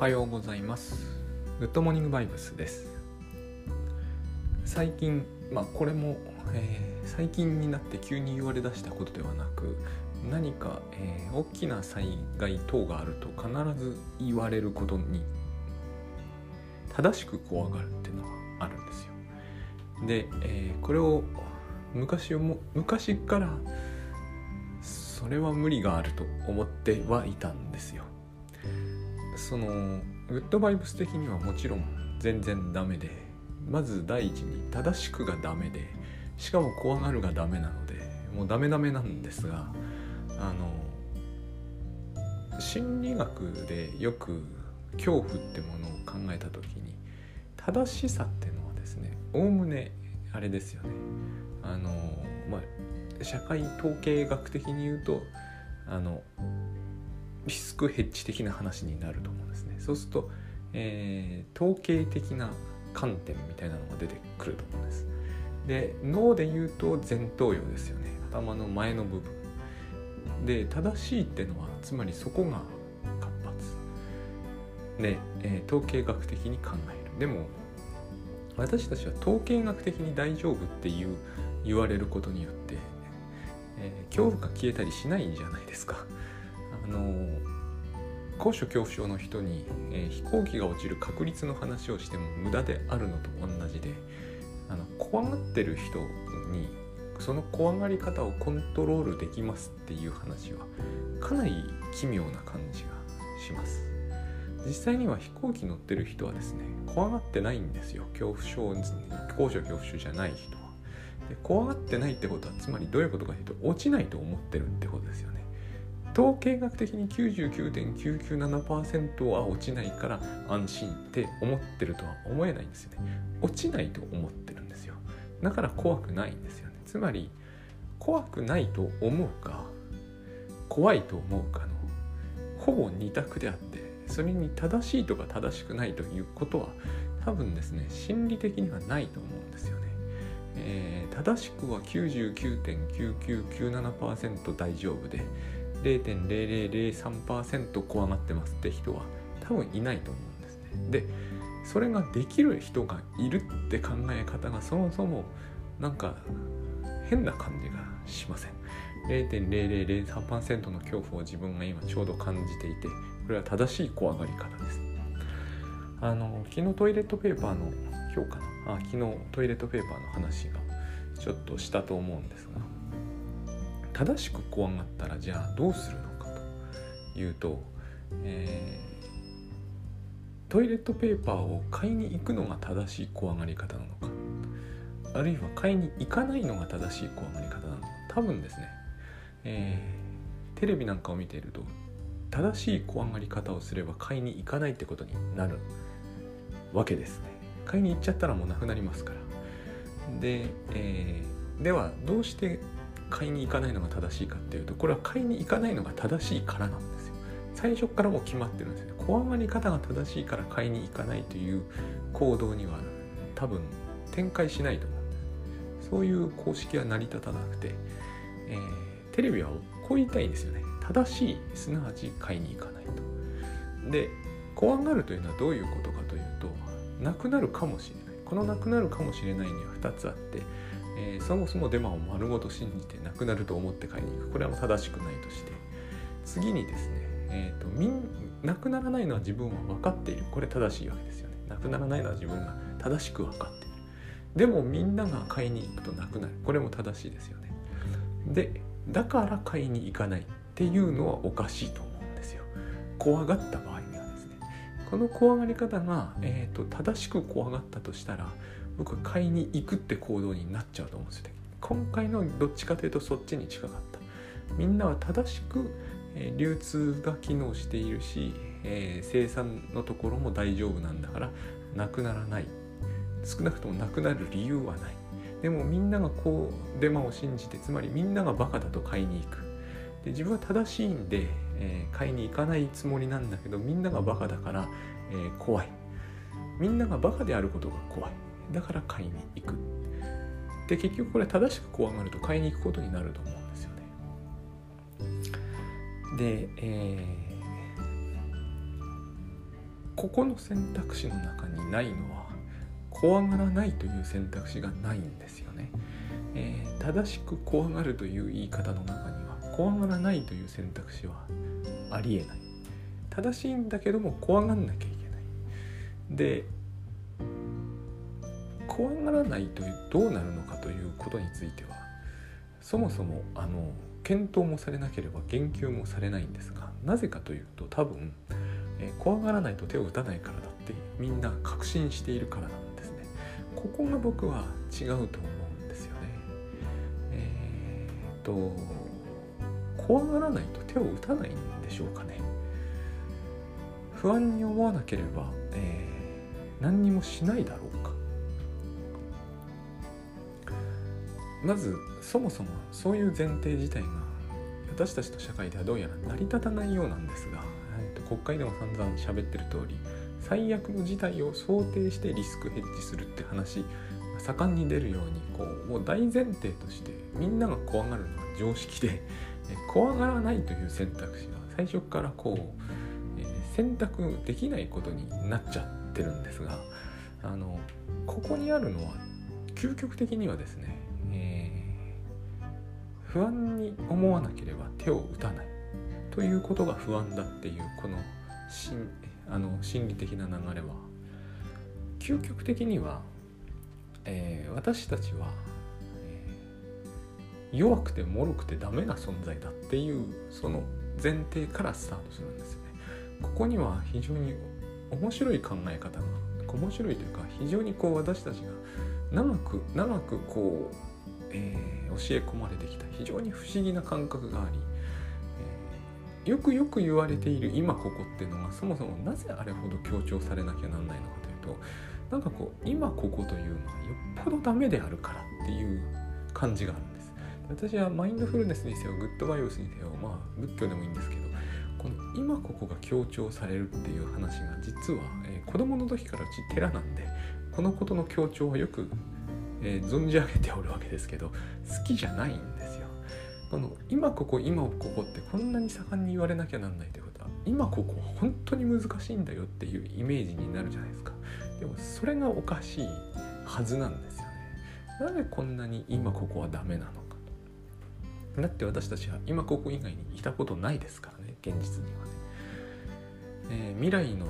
はようございます。グッドモーニングバイブスです。最近まあこれも、えー、最近になって急に言われだしたことではなく何か、えー、大きな災害等があると必ず言われることに正しく怖がるっていうのがあるんですよ。で、えー、これを昔も昔からそれは無理があると思ってはいたんですよ。そのグッドバイブス的にはもちろん全然ダメでまず第一に正しくがダメでしかも怖がるがダメなのでもうダメダメなんですがあの心理学でよく恐怖ってものを考えた時に正しさってのはですねおおむねあれですよね。あのまあ社会統計学的に言うとあのリスクヘッジ的な話になると思うんですね。そうすると、えー、統計的な観点みたいなのが出てくると思うんです。で脳で言うと前頭葉ですよね。頭の前の部分。で正しいってのはつまりそこが活発。で、えー、統計学的に考える。でも私たちは統計学的に大丈夫っていう言われることによってえー、恐怖が消えたりしないんじゃないですか。の高所恐怖症の人に、えー、飛行機が落ちる確率の話をしても無駄であるのと同じであの怖がってる人にその怖がり方をコントロールできますっていう話はかなり奇妙な感じがします。実際には飛行機乗ってる人はですね怖がってないんですよ。恐怖症高所恐怖症じゃない人で怖がってないってことはつまりどういうことかというと落ちないと思ってるってことですよね。統計学的に99.997%は落ちないから安心って思ってるとは思えないんですよね。落ちないと思ってるんですよ。だから怖くないんですよね。つまり怖くないと思うか怖いと思うかのほぼ2択であってそれに正しいとか正しくないということは多分ですね心理的にはないと思うんですよね。えー、正しくは99.9997%大丈夫で0.0003%怖がってますって人は多分いないと思うんですね。でそれができる人がいるって考え方がそもそもなんか変な感じがしません。0.0003%の恐怖を自分が今ちょうど感じていてこれは正しい怖がり方です。あの昨日トイレットペーパーの今日かなあ昨日トイレットペーパーの話がちょっとしたと思うんですが正しく怖がったらじゃあどうするのかというと、えー、トイレットペーパーを買いに行くのが正しい怖がり方なのかあるいは買いに行かないのが正しい怖がり方なのか多分ですね、えー、テレビなんかを見ていると正しい怖がり方をすれば買いに行かないってことになるわけですね。買いに行っちゃったらもうなくなりますから。で、えー、ではどうして買いに行かないのが正しいかっていうとこれは買いに行かないのが正しいからなんですよ。最初からもう決まってるんですね。怖がり方が正しいから買いに行かないという行動には多分展開しないと思うそういう公式は成り立たなくて、えー、テレビはこう言いたいんですよね。正しいすなわち買いに行かないと。で怖がるというのはどういうことかというとなくなるかもしれない。このなくなるかもしれないには2つあって、えー、そもそもデマを丸ごと信じてくなると思って買いに行く。これは正しくないとして。次にですね、えーと、みんなくならないのは自分は分かっている。これ正しいわけですよね。なくならないのは自分が正しく分かっている。でもみんなが買いに行くとなくなる。これも正しいですよね。でだから買いに行かないっていうのはおかしいと思うんですよ。怖がった場合にはですね。この怖がり方が、えーと、正しく怖がったとしたら僕は買いに行くって行動になっちゃうと思うんですよ。今回のどっちかというとそっちに近かった。みんなは正しく、流通が機能しているし、えー、生産のところも大丈夫なんだからなくならない。少なくともなくなる理由はない。でもみんながこうデマを信じてつまりみんながバカだと買いに行く。で自分は正しいんで、えー、買いに行かないつもりなんだけどみんながバカだから、えー、怖い。みんながバカであることが怖い。だから買いに行く。で結局これ正しく怖がると買いに行くことになると思うんですよね。で、えー、ここの選択肢の中にないのは怖がらないという選択肢がないんですよね、えー、正しく怖がるという言い方の中には怖がらないという選択肢はありえない。正しいんだけども怖がんなきゃいけない。で怖がらないというどうなるのかということについてはそもそもあの検討もされなければ言及もされないんですがなぜかというと多分、え、怖がらないと手を打たないからだってみんな確信しているからなんですね。ここが僕は違うと思うんですよね。えー、っと怖がらないと手を打たないんでしょうかね。不安に思わなければ、えー、何にもしないだろう。まずそもそもそういう前提自体が私たちと社会ではどうやら成り立たないようなんですが、えー、と国会でも散々喋ってる通り最悪の事態を想定してリスクヘッジするって話盛んに出るようにこうもう大前提としてみんなが怖がるのが常識で怖がらないという選択肢は最初からこう、え選択できないことになっちゃってるんですがあのここにあるのは究極的にはですね不安に思わなければ手を打たないということが不安だっていうこの心あの心理的な流れは究極的には、えー、私たちは、えー、弱くて脆くてダメな存在だっていうその前提からスタートするんですよね。ここには非常に面白い考え方が面白いというか非常にこう私たちが長く長くこうえー、教え込まれてきた非常に不思議な感覚があり、えー、よくよく言われている今ここっていうのがそもそもなぜあれほど強調されなきゃなんないのかというとなんかこう今ここというのはよっぽどダメであるからっていう感じがあるんです。私はマインドフルネスにせよグッドバイオスにせよまあ仏教でもいいんですけどこの今ここが強調されるっていう話が実は、えー、子供の時からうち寺なんでこのことの強調はよくえー、存じ上げておるわけですけど好きじゃないんですよ。この今ここ今ここってこんなに盛んに言われなきゃなんないってことは今ここ本当に難しいんだよっていうイメージになるじゃないですか。でもそれがおかしいはずなんですよね。なぜこんなに今ここはダメなのかと。だって私たちは今ここ以外にいたことないですからね現実にはね。えー、未来の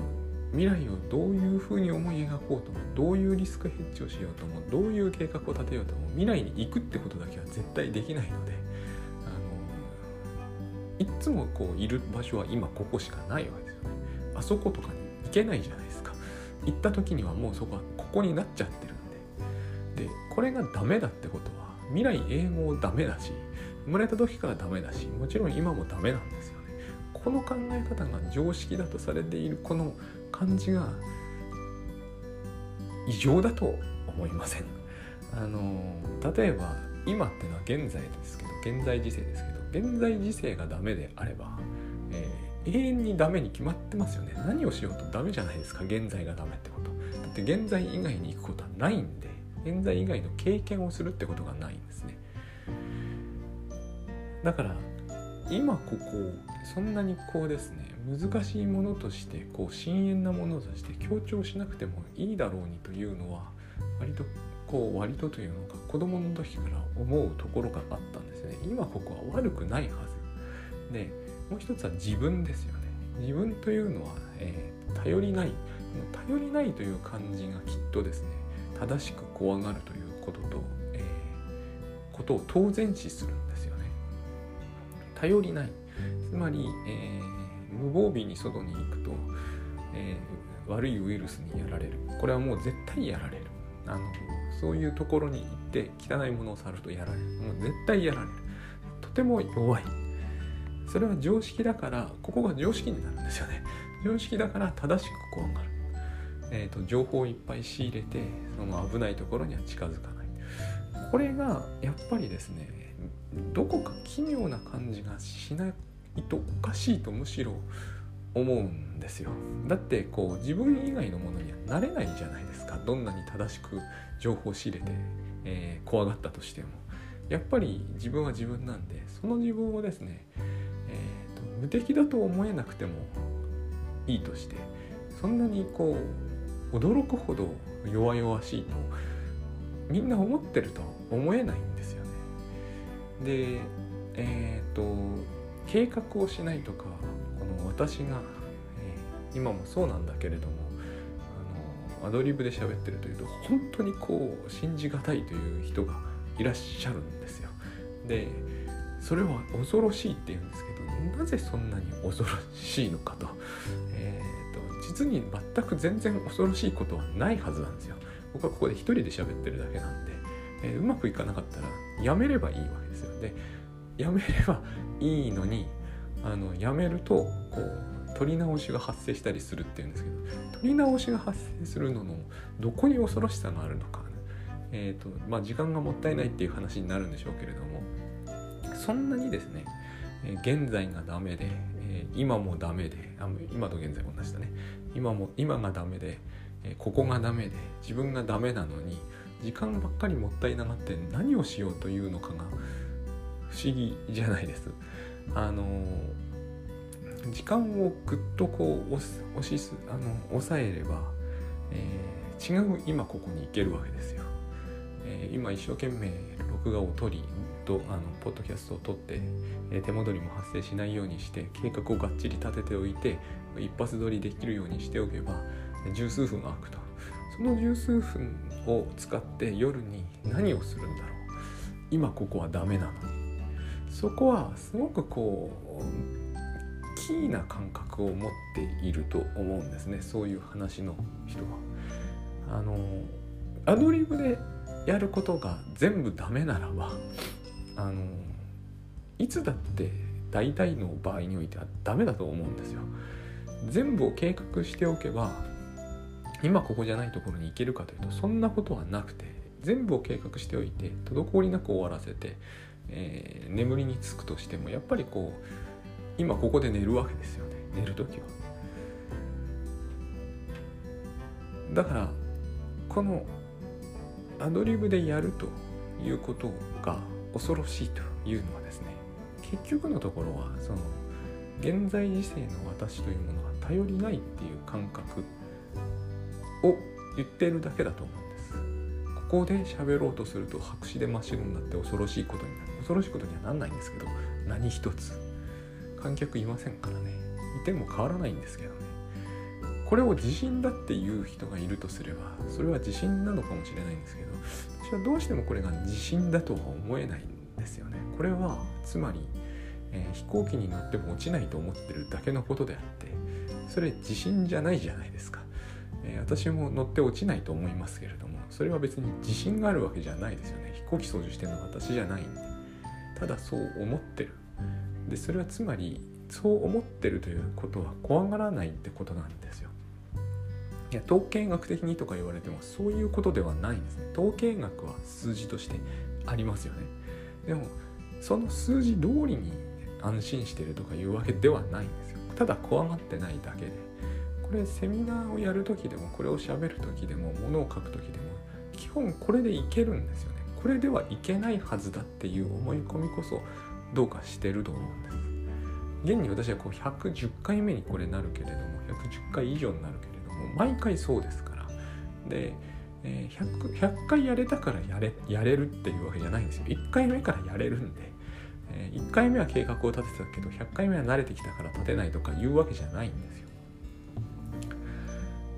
未来をどういうふうに思い描こうともどういうリスクヘッジをしようともどういう計画を立てようとも未来に行くってことだけは絶対できないのであのいつもこういる場所は今ここしかないわけですよね。あそことかに行けないじゃないですか。行った時にはもうそこはここになっちゃってるんで。でこれがダメだってことは未来英語ダメだし生まれた時からダメだしもちろん今もダメなんですよね。この考え方が常識だとされているこの感じが異常だと思いません。あの例えば今ってのは現在ですけど現在時世ですけど現在時世がダメであれば、えー、永遠にダメに決まってますよね。何をしようとダメじゃないですか現在がダメってこと。だって現在以外に行くことはないんで現在以外の経験をするってことがないんですね。だから今ここそんなにこうですね難しいものとしてこう深遠なものとして強調しなくてもいいだろうにというのは割とこう割とというのか子供の時から思うところがあったんですね。今ここは悪くないはず。でもう一つは自分ですよね。自分というのは、えー、頼りない。頼りないという感じがきっとですね正しく怖がるということと、えー、ことを当然視する。ん頼りない。つまり、えー無防備に外に行くと、えー、悪いウイルスにやられる。これはもう絶対やられる。あのそういうところに行って汚いものを触るとやられる。もう絶対やられる。とても弱い。それは常識だからここが常識になるんですよね。常識だから正しく怖がる、えーと、情報をいっぱい仕入れてその危ないところには近づかない。これがやっぱりですねどこか奇妙な感じがしないとおかしいとむしろ思うんですよ。だってこう自分以外のものにはなれないじゃないですか。どんなに正しく情報を仕入れて、えー、怖がったとしても。やっぱり自分は自分なんでその自分をですね、えーと、無敵だと思えなくてもいいとしてそんなにこう驚くほど弱々しいとみんな思ってるとは思えないんですよ。でえっ、ー、と計画をしないとかこの私が、えー、今もそうなんだけれどもあのアドリブで喋ってるというと本当にこう信じがたいという人がいらっしゃるんですよ。でそれは恐ろしいって言うんですけどなぜそんなに恐ろしいのかと,、えーと、実に全く全然恐ろしいことはないはずなんですよ。僕はここで一人で喋ってるだけなんで、えー、うまくいかなかったらやめればいいわけで。やめればいいのにあのやめるとこう取り直しが発生したりするっていうんですけど取り直しが発生するののどこに恐ろしさがあるのか、えーとまあ、時間がもったいないっていう話になるんでしょうけれどもそんなにですね、現在がダメで、今もダメであ今と現在同じだね今も今がダメで、ここがダメで自分がダメなのに時間ばっかりもったいながって何をしようというのかが不思議じゃないです。あの時間をぐっとこう押しすあの抑えれば、えー、違う今ここに行けるわけですよ。えー、今一生懸命録画を撮りとあのポッドキャストを撮って、えー、手戻りも発生しないようにして計画をがっちり立てておいて一発撮りできるようにしておけば十数分空くとその十数分を使って夜に何をするんだろう今ここはダメなのそこはすごくこうキーな感覚を持っていると思うんですねそういう話の人は。あのアドリブでやることが全部ダメならばあのいつだって大体の場合においてはダメだと思うんですよ。全部を計画しておけば今ここじゃないところに行けるかというとそんなことはなくて全部を計画しておいて滞りなく終わらせて、えー、眠りにつくとしてもやっぱりこう今ここで寝るわけですよね。寝る時は。だからこのアドリブでやるということが恐ろしいというのはですね結局のところはその現在時世の私というものが頼りないっていう感覚を言っているだけだと思うんです。ここで喋ろうとすると白紙で真っ白になって恐ろしいことになる。恐ろしいことにはなんないんですけど何一つ。観客いませんからね。いても変わらないんですけどね。これを自信だっていう人がいるとすればそれは自信なのかもしれないんですけど私はどうしてもこれが自信だとは思えないんですよね。これはつまり、えー、飛行機に乗っても落ちないと思ってるだけのことであってそれ自信じゃないじゃないですか。えー、私も乗って落ちないと思いますけれどもそれは別に自信があるわけじゃないですよね。飛行機操縦してるのは私じゃないんで。ただそう思ってる。でそれはつまりそう思ってるということは怖がらないってことなんですよ。いや統計学的にとか言われてもそういうことではないんですね。統計学は数字としてありますよね。でもその数字通りに安心してるとかいうわけではないんですよ。ただ怖がってないだけで。これセミナーをやる時でもこれをしゃべる時でもものを書く時でも基本これでいけるんですよね。これではいけないはずだっていう思い込みこそどうかしてると思うんです。現に私はこう110回目にこれなるけれども110回以上になるけれども毎回そうですから。で、100, 100回やれたからやれやれるっていうわけじゃないんですよ。1回目からやれるんで、1回目は計画を立てたけど100回目は慣れてきたから立てないとかいうわけじゃないんですよ。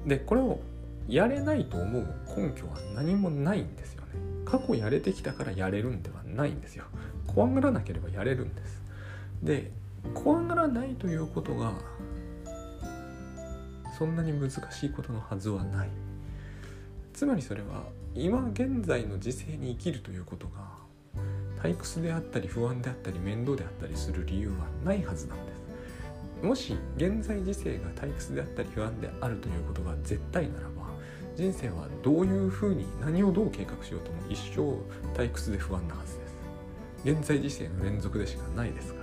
でこれをやれないと思う根拠は何もないんですよね。過去やれてきたからやれるんではないんですよ。怖がらなければやれるんです。で怖がらないということがそんなに難しいことのはずはない。つまりそれは今現在の時世に生きるということが退屈であったり不安であったり面倒であったりする理由はないはずなんです。もし現在時世が退屈であったり不安であるということが絶対なら人生はどういうふうに何をどう計画しようとも一生退屈で不安なはずです。現在時世の連続でしかないですか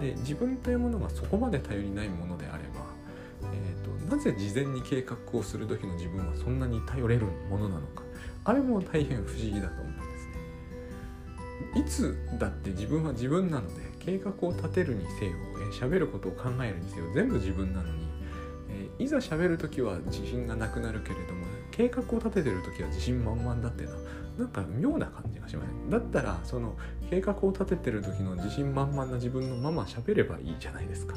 ら。で自分というものがそこまで頼りないものであれば、えーと、なぜ事前に計画をする時の自分はそんなに頼れるものなのか。あれも大変不思議だと思うんですね。いつだって自分は自分なので計画を立てるにせよ喋、ることを考えるにせよ全部自分なのに、いざ喋る時は自信がなくなるけれども計画を立ててる時は自信満々だっていうのはなんか妙な感じがしません。だったらその計画を立ててる時の自信満々な自分のまま喋ればいいじゃないですか。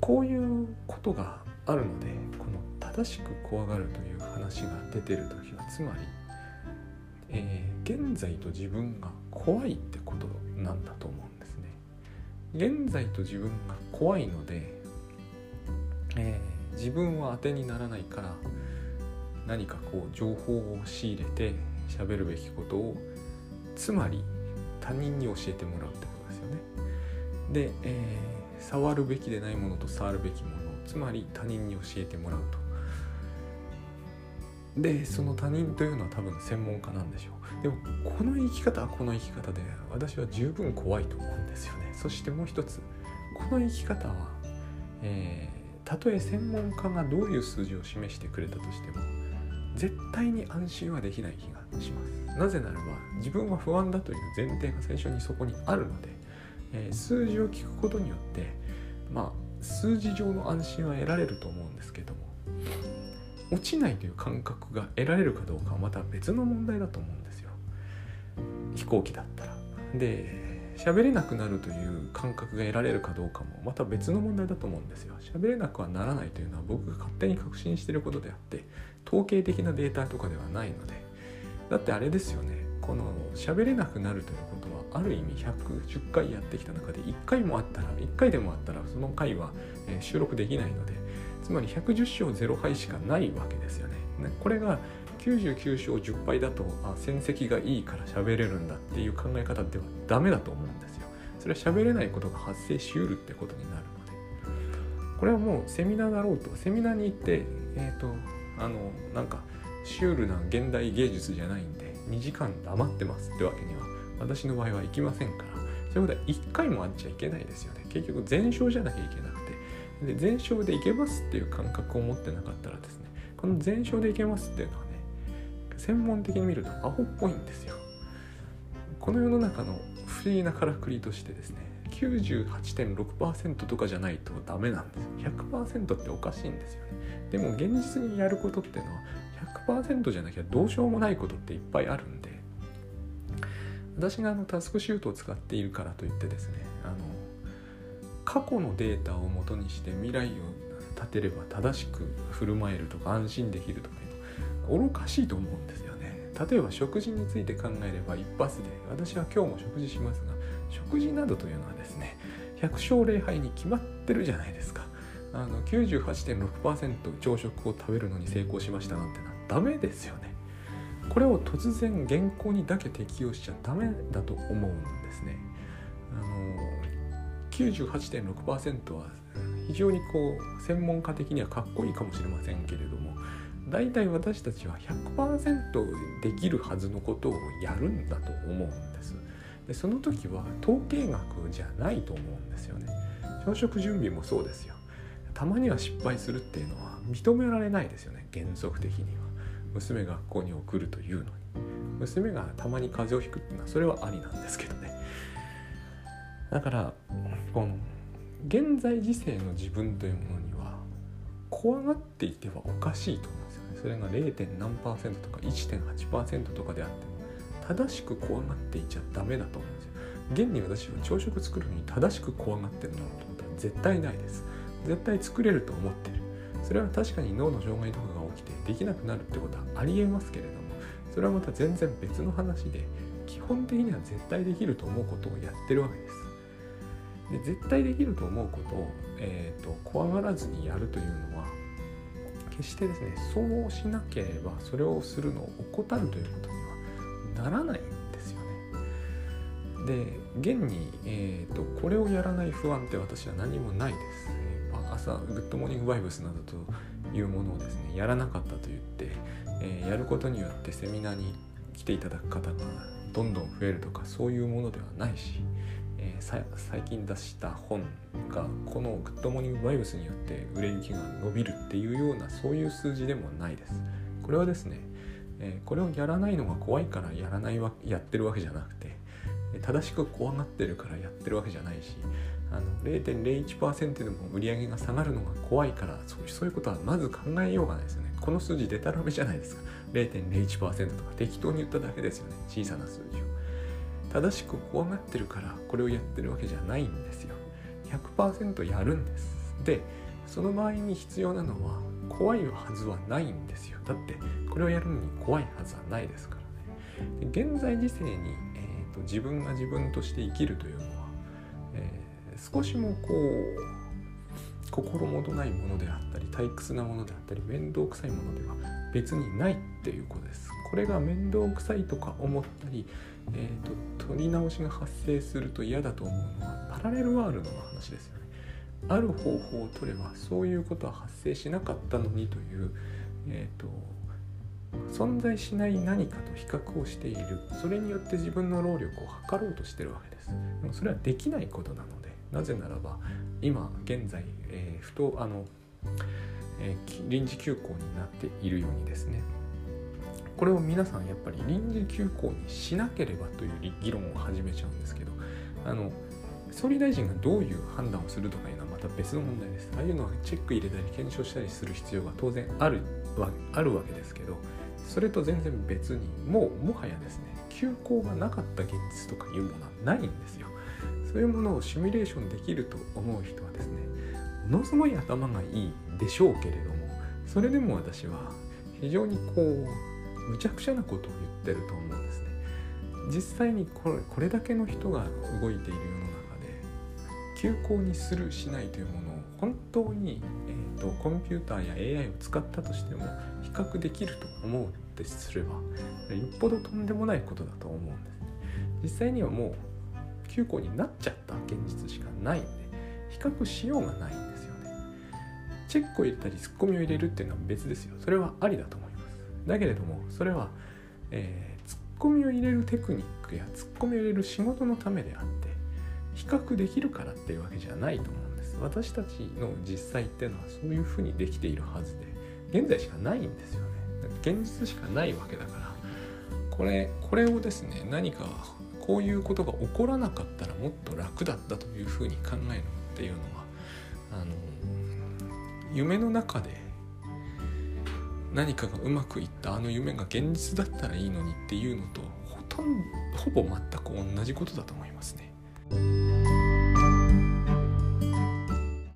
こういうことがあるのでこの正しく怖がるという話が出てる時はつまり、えー、現在と自分が怖いってことなんだと思うんです。現在と自分が怖いので、えー、自分は当てにならないから何かこう情報を仕入れて喋るべきことをつまり他人に教えてもらうってことですよね。で、えー触るべきでないものと触るべきものつまり他人に教えてもらうと。でその他人というのは多分専門家なんでしょう。でもこの生き方はこの生き方で私は十分怖いと思うんですよね。そしてもう一つこの生き方は、えー、たとえ専門家がどういう数字を示してくれたとしても絶対に安心はできない気がします。なぜならば自分は不安だという前提が最初にそこにあるのでえー、数字を聞くことによってまあ数字上の安心は得られると思うんですけども落ちないという感覚が得られるかどうかはまた別の問題だと思うんですよ。飛行機だったら。で喋れなくなるという感覚が得られるかどうかもまた別の問題だと思うんですよ。喋れなくはならないというのは僕が勝手に確信していることであって統計的なデータとかではないので。だってあれですよね。この喋れなくなるということはある意味110回やってきた中で1回もあったら1回でもあったらその回は収録できないのでつまり110勝0敗しかないわけですよね。これが99勝10敗だとあ戦績がいいから喋れるんだっていう考え方ではダメだと思うんですよ。それは喋れないことが発生しうるってことになるので。これはもうセミナーだろうと。セミナーに行ってえっ、ー、とあのなんかシュールな現代芸術じゃないんで2時間黙ってますってわけには私の場合はいきませんから。そういうことは1回もあっちゃいけないですよね。結局全勝じゃなきゃいけなくて。で全勝でいけますっていう感覚を持ってなかったらですねこの全勝でいけますっていうのは専門的に見るとアホっぽいんですよ。この世の中の不思議なからくりとしてですね98.6%とかじゃないとダメなんです100%っておかしいんですよね。でも現実にやることっていうのは100%じゃなきゃどうしようもないことっていっぱいあるんで私があのタスクシュートを使っているからといってですねあの過去のデータをもとにして未来を立てれば正しく振る舞えるとか安心できるとかいう愚かしいと思うんですよね。例えば食事について考えれば一発で私は今日も食事しますが食事などというのはですね100勝0敗に決まってるじゃないですか。あの98.6%朝食を食べるのに成功しましたなんてなダメですよね。これを突然原稿にだけ適用しちゃダメだと思うんですね。あの98.6%は非常にこう専門家的にはかっこいいかもしれませんけれども大体私たちは100%できるはずのことをやるんだと思うんです。でその時は統計学じゃないと思うんですよね。朝食準備もそうですよ。たまには失敗するっていうのは認められないですよね。原則的には。娘が学校に送るというのに。娘がたまに風邪をひくっていうのはそれはありなんですけどね。だからこの現在時世の自分というものには怖がっていてはおかしいと思う。それが 0. 何パーセントとか1.8%とかであって正しく怖がっていちゃダメだと思うんですよ。現に私は朝食作るのに正しく怖がってるのと思ったら絶対ないです。絶対作れると思ってる。それは確かに脳の障害とかが起きてできなくなるってことはありえますけれどもそれはまた全然別の話で基本的には絶対できると思うことをやってるわけです。で絶対できると思うことを、えーと、怖がらずにやるというのは決してですねそうしなければそれをするのを怠るということにはならないんですよね。で現に、えーとこれをやらない不安って私は何もないです。朝グッドモーニングバイブスなどというものをですねやらなかったと言って、えー、やることによってセミナーに来ていただく方がどんどん増えるとかそういうものではないし、ー、最近出した本がこのグッドモーニングバイブスによって売れ行きが伸びるっていうようなそういう数字でもないです。これはですね、えー、これをやらないのが怖いからやらないわやってるわけじゃなくて、正しく怖がってるからやってるわけじゃないしあの0.01%でも売り上げが下がるのが怖いからそうそういうことはまず考えようがないですよね。この数字デタラメじゃないですか。0.01%とか適当に言っただけですよね。小さな数字を。正しく怖がってるからこれをやってるわけじゃないんですよ。100%やるんです。でその場合に必要なのは怖いはずはないんですよ。だってこれをやるのに怖いはずはないですからね。で現在時世に、えーと、自分が自分として生きるというのは、えー、少しもこう心もとないものであったり退屈なものであったり面倒くさいものでは別にないっていうことです。これが面倒くさいとか思ったり、えーと、取り直しが発生すると嫌だと思うのはパラレルワールドの話ですよね。ある方法を取ればそういうことは発生しなかったのにという、えーと、存在しない何かと比較をしている。それによって自分の労力を測ろうとしてるわけです。でもそれはできないことなのでなぜならば今現在、えー、ふとあの、えー、臨時休校になっているようにですねこれを皆さんやっぱり臨時休校にしなければという議論を始めちゃうんですけどあの総理大臣がどういう判断をするとかいうのはまた別の問題です。ああいうのはチェック入れたり検証したりする必要が当然あるあるわけですけどそれと全然別にもうもはやですね休校がなかった現実とかいうものはないんですよ。そういうものをシミュレーションできると思う人はですねものすごい頭がいいでしょうけれどもそれでも私は非常にこう無茶苦茶なことを言ってると思うんですね。実際にこれこれだけの人が動いている世の中で休校にするしないというものを本当に、えーと、コンピューターや AI を使ったとしても比較できると思うですすればよっぽどとんでもないことだと思うんですね。実際にはもう休校になっちゃった現実しかないんで比較しようがないんですよね。チェックを入れたりツッコミを入れるっていうのは別ですよ。それはありだと思います。だけれどもそれは、えー、ツッコミを入れるテクニックやツッコミを入れる仕事のためであって比較できるからっていうわけじゃないと思うんです。私たちの実際っていうのはそういうふうにできているはずで現在しかないんですよね。現実しかないわけだからこれこれをですね何かこういうことが起こらなかったらもっと楽だったというふうに考えるっていうのはあの夢の中で何かがうまくいったあの夢が現実だったらいいのにっていうのとほとんどほぼ全く同じことだと思いますね。